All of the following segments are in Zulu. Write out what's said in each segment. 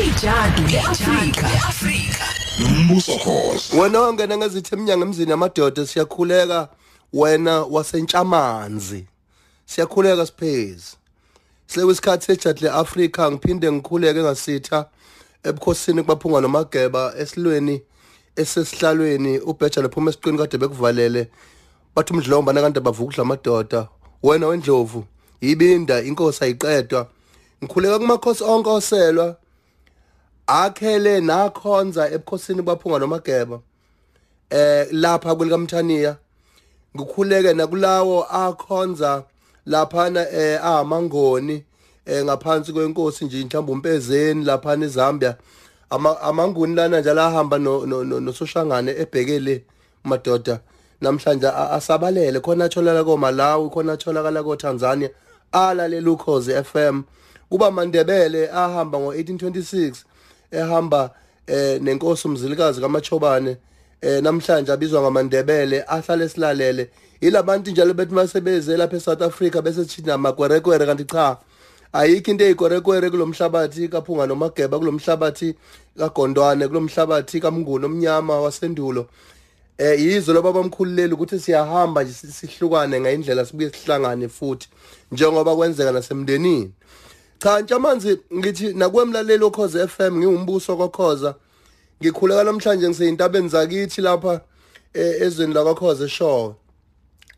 Ijadu leAfrika. leAfrika. umbuso khosi wena ongena ngezithi eminyango emzini yamadoda siyakhuleka wena wasentshamanzi. Siyakhuleka siphezi. Silewe isikhathi sejadle Africa ngiphinde ngikhuleke ngasitha ebukhosini kubaphunga nomageba esilweni esesihlalweni. Ubheja lephuma esiqini kade bekuvalele bathi umdlomba nakade bavukudla amadoda. Wena wendlovu ibinda inkosi ayiqedwa. Ngikhuleka kumakhosi onke oselwa. Akhele nakhonza ebukhosini baphunga nomageba eh lapha kwelikamthaniya. Ngikhuleke nakulawo akhonza laphana eh amangoni eh ngaphansi kwenkosi nje mhlawumbe umpezeni laphana eZambia. Ama amanguni lana njalo ahamba no no- no- nososhangane ebhekele madoda. Namhlanje asabalele khona atholakala ko Malawi khona atholakala ko Tanzania alalela ukhozi FM kuba mandebele ahamba ngo1826 ehamba eh nenkosi umzilikazi kaMachobane eh namhlanje abizwa ngamandebele ahlale silalele yilabantu njalo bethi masebeze lapha eSouth Africa bese thina magwerekwere kanti cha ayikho into eyigwerekwere kulomhlabathi kaphunga nomageba kulomhlabathi kagondwane kulomhlabathi kamnguni omnyama wasendulo. Eh yizo loba bamkhululeli ukuthi siyahamba nje si- sihlukane ngayindlela sibuye sihlangane futhi njengoba kwenzeka nasemndenini. Cha ntshamanzi ngithi nakwemlaleli okhoze FM ngiwumbuso kokhoza. Ngikhuleka namhlanje ngiseyintabeni zakithi lapha eh, ezweni lakokhoze show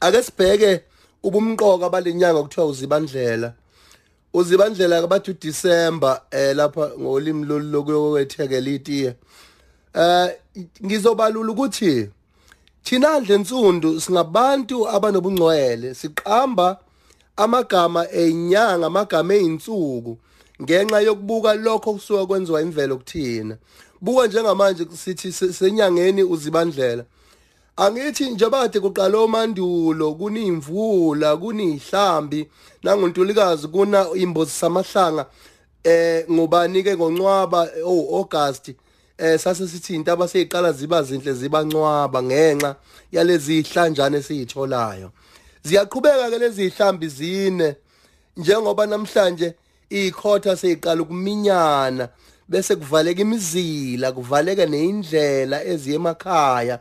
ake sibheke ubumqoka balenyanga kuthiwa uzibandlela. Uzibandlela ke bathi uDisember eh lapha ngolimi lokuyokwethekela itiye. Eh ngizobalula ukuthi thina ndle nsundu singabantu abanobungcwele siqamba amagama enyanga amagama einsuku ngenxa yokubuka lokho kusuka kwenziwa imvelo kuthina. Buka njengamanje sithi se- senyangeni uzibandlela. Angithi njengoba kade kuqala omandulo kunimvula kunihlambi nangontulikazi kuna imbozi samahlanga eh ngobani ke ngoncwaba oh August eh sase sithi intaba seyiqala ziba zinhle ziba ncwaba ngenxa yalezi ihlanjane esiyitholayo. Ziyaqhubeka ke lezi ihlambi zine njengoba namhlanje ikhotha seyiqala ukuminyana bese kuvaleka imizila kuvaleka neindlela eziye emakhaya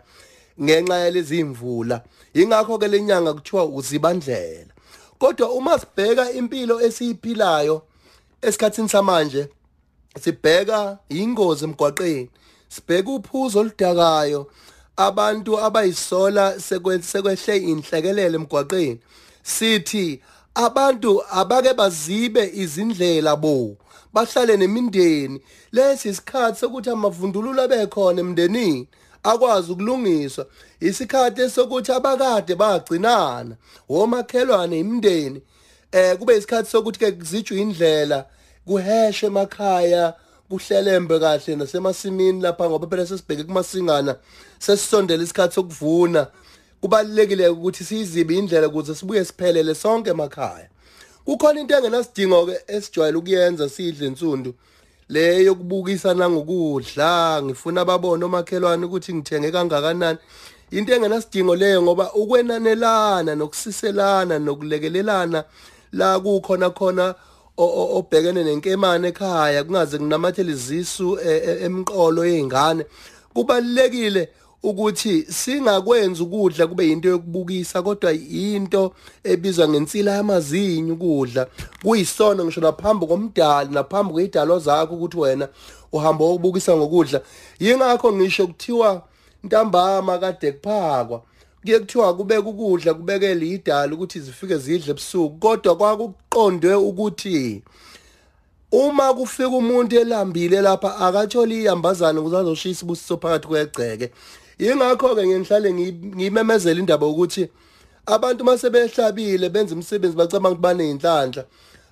ngenxa yalezi imvula. Ingakho ke lenyanga kuthiwa uzibandlela. Kodwa uma sibheka impilo esiyiphilayo esikhatsini samanje sibheka ingozi emgwaqeni sibheka uphuzo oludakayo abantu abayisola sekwe- sekwehle inhlekelele emgwaqeni. Sithi abantu abake bazibe izindlela bo bahlale nemindeni. Lesi isikhathi sokuthi amavundululo bekhona emndenini akwazi ukulungiswa. Isikhathi sokuthi abakade bagcinana womakhelwane imindeni eh kube isikhathi sokuthi ke kuzijwe indlela kuheshe emakhaya kuhlelembe kahle nasemasimini lapha ngoba phela sesibheke kumasingana sesisondela isikhathi sokuvuna. Kubalekile ukuthi sizibe indlela ukuze sibuye siphelele sonke emakhaya. Kukhona into engenasidingo ke esijwayele ukuyenza sidle insundu le yokubukisa nangokudla ngifuna ababone omakhelwane ukuthi ngithenge kangakanani. Into engenasidingo leyo ngoba ukwenanelana nokusiselana nokulekelelana la kukhona khona obhekene nenkemane ekhaya kungaze kunamathele izisu e- e- emqolo yezingane kubalekile ukuthi singakwenza ukudla kube into yokubukisa kodwa into ebizwa ngensila yamazinyo ukudla. Kuyisona ngisho naphambi komdali naphambi kwezidalo zakho ukuthi wena uhamba ukubukisa ngokudla. Yingakho ngisho kuthiwa ntambama kade kuphakwa kuye kuthiwa kubeka ukudla kubekele idala ukuthi zifike zidle ebusuku. Kodwa kwakuqondwe ukuthi uma kufika umuntu elambile lapha akatholi iyambazana ukuze azoshisa ubusiso phakathi kwegceke. Ingakho ke ngihlale ngi- ngimemezela indaba ukuthi abantu masebehlabile benza umsebenzi bacabanga ukuthi baneyinhlanhla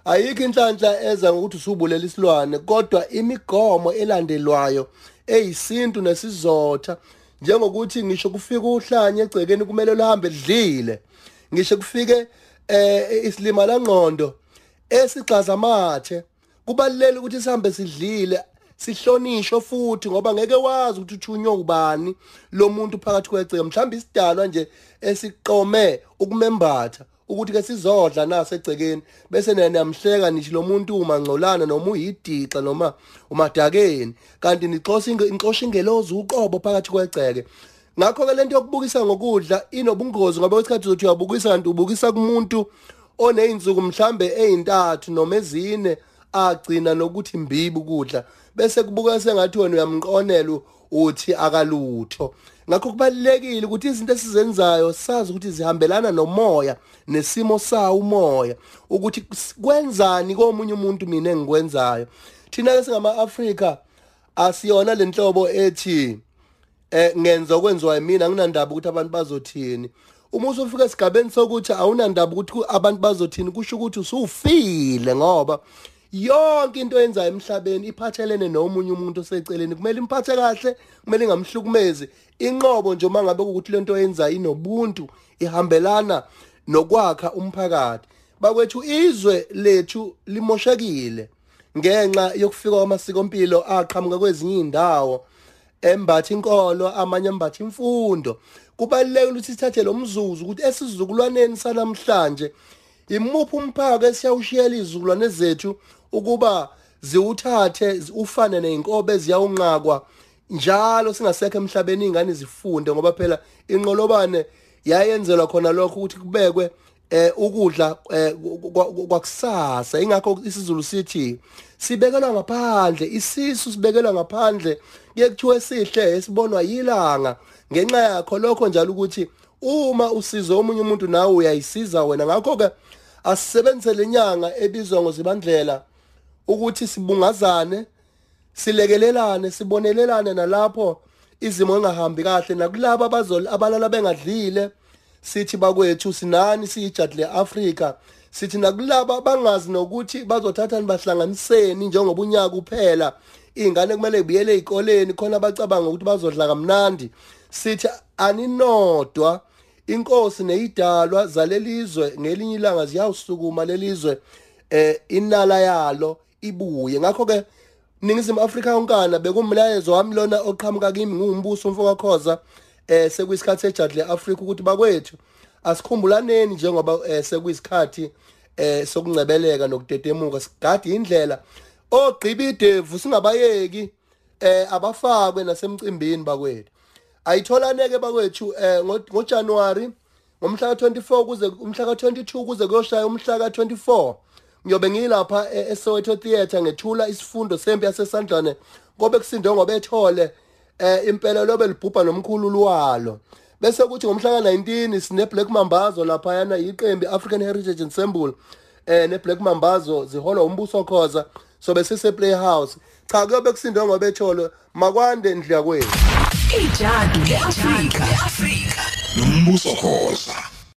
ayikho inhlanhla eza ngokuthi usubulela isilwane kodwa imigomo elandelwayo eyisintu nesizotha njengokuthi ngisho kufika uhlanye egcekeni kumele luhambe lidlile ngisho kufike eh isilima langqondo esicaza amathe kubalulekile ukuthi sihambe sidlile sihlonishwe futhi ngoba ngeke wazi ukuthi uthunywe ubani lo muntu phakathi kwegceke. Mhlawumbe isidalwa nje esiqome ukumembatha. Ukuthi ke sizodla nase egcekeni bese niyamhleka nithi lo muntu umangcolana noma uyidixa noma umadakeni. Kanti nixosa inxosha ingelozi uqobo phakathi kwegceke ngakho ke lento yokubukisa ngokudla inobungozi ngoba kwesikhathi uzothi uyabukisa kanti ubukisa kumuntu oneyinsuku mhlambe ezintathu noma ezine agcina nokuthi mbibi ukudla. Bese kubuka sengathi wena uyamqonela uthi akalutho. Ngakho kubalekile ukuthi izinto esizenzayo sazi ukuthi zihambelana nomoya nesimo sawo umoya ukuthi kwenzani komunye umuntu mina engikwenzayo. Thina ke singama Africa asiyona lenhlobo ethi eh ngenza okwenziwa yimina anginandaba ukuthi abantu bazothini. Uma usufika esigabeni sokuthi awunandaba ukuthi abantu bazothini kusho ukuthi usufile ngoba yonke into eyenzayo emhlabeni iphathelene nomunye umuntu oseceleni. Kumele imphathe kahle kumele ingamhlukumezi. Inqobo nje uma ngabe ukuthi lento yenzayo inobuntu ihambelana nokwakha umphakathi. Bakwethu izwe lethu limoshekile. Ngenxa yokufika kwamasikompilo aqhamuka kwezinye indawo embathi inkolo amanye embathi imfundo. Kubalulekile ukuthi sithathe lo mzuzu ukuthi esizukulwaneni sanamhlanje imuphi umphako esiyawushiyela izizukulwane zethu ukuba ziwuthathe ufane neinkobe eziyawunqakwa njalo singasekho emhlabeni ingane zifunde ngoba phela inqolobane yayenzelwa khona lokho ukuthi kubekwe eh ukudla eh, kwakusasa. Ingakho isizulu sithi sibekelwa ngaphandle isisu sibekelwa ngaphandle kuye kuthiwe sihle esibonwa yilanga. Ngenxa yakho lokho njalo ukuthi uma usizo omunye umuntu nawe uyayisiza wena. Ngakho ke asisebenzise lenyanga ebizwa ngozibandlela ukuthi sibungazane silekelelane sibonelelane nalapho izimo engahambi kahle. Nakulabo abazoli abalala bengadlile sithi bakwethu sinani siyijadi leAfrika. Sithi nakulabo bangazi nokuthi bazothathani bahlanganiseni njengoba unyaka uphela. Ingane kumele kubuyele ezikoleni khona abacabanga ukuthi bazodla kamnandi. Sithi aninodwa inkosi neyidalwa zalelizwe ngelinye ilanga ziyawusukuma lelizwe eh inala yalo ibuye. Ngakho ke Ningizimu Afrika yonkana bekumlayezo wami lona oqhamuka kimi ngumbuso umfoka khoza eh sekuyisikhathi sejudge leAfrika ukuthi bakwethu asikhumbulaneni njengoba eh, sekuyisikhathi eh sokungcebeleka nokudedemuka. Sigade indlela ogqiba idevu singabayeki eh abafakwe nasemcimbini bakwethu. Ayitholaneke bakwethu eh ngoJanuary ngomhla ka24 kuze umhla ka22 kuze kuyoshaya umhla ka24 ngiyobe ngilapha e, eSoweto Theatre ngethula isifundo sempi yasesandlane kobe kusinde ngoba ethole eh impela lobe libhubha nomkhulu walo bese kuthi ngomhla ka19 sine Black Mambazo lapha yana iqembu African Heritage Ensemble eh ne Black Mambazo ziholwa umbuso khoza so bese se Playhouse cha kuyobe kusinde ngoba ethole makwande ndliya kwethu Ijadu leAfrika nombuso khoza.